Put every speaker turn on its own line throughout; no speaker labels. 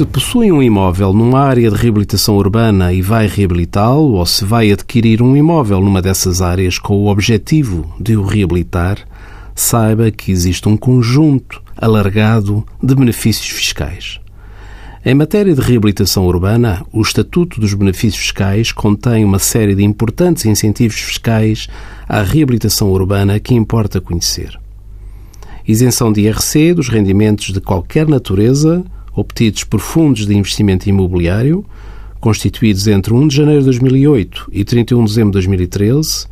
Se possui um imóvel numa área de reabilitação urbana e vai reabilitá-lo, ou se vai adquirir um imóvel numa dessas áreas com o objetivo de o reabilitar, saiba que existe um conjunto alargado de benefícios fiscais. Em matéria de reabilitação urbana, o Estatuto dos Benefícios Fiscais contém uma série de importantes incentivos fiscais à reabilitação urbana que importa conhecer. Isenção de IRC dos rendimentos de qualquer natureza obtidos por fundos de investimento imobiliário, constituídos entre 1 de janeiro de 2008 e 31 de dezembro de 2013,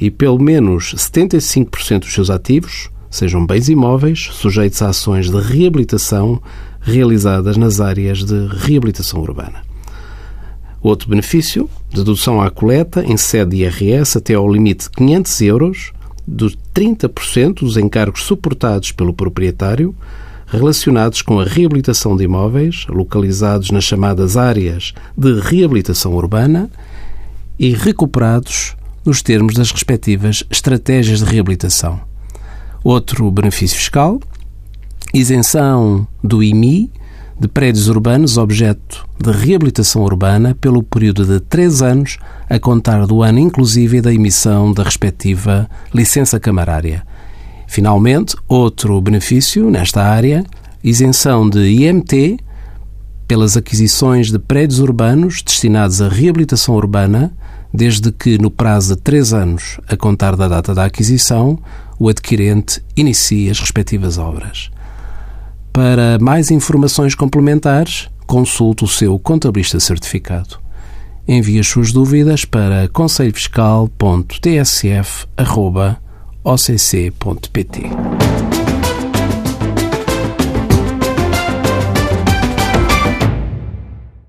e pelo menos 75% dos seus ativos sejam bens imóveis sujeitos a ações de reabilitação realizadas nas áreas de reabilitação urbana. Outro benefício, dedução à coleta em sede de IRS até ao limite de 500 euros dos 30% dos encargos suportados pelo proprietário relacionados com a reabilitação de imóveis localizados nas chamadas áreas de reabilitação urbana e recuperados nos termos das respectivas estratégias de reabilitação. Outro benefício fiscal, isenção do IMI de prédios urbanos objeto de reabilitação urbana pelo período de três anos a contar do ano inclusive da emissão da respectiva licença camarária. Finalmente, outro benefício nesta área, isenção de IMT pelas aquisições de prédios urbanos destinados à reabilitação urbana, desde que, no prazo de três anos a contar da data da aquisição, o adquirente inicie as respectivas obras. Para mais informações complementares, consulte o seu contabilista certificado. Envie as suas dúvidas para conselhofiscal.tsf.occ.pt.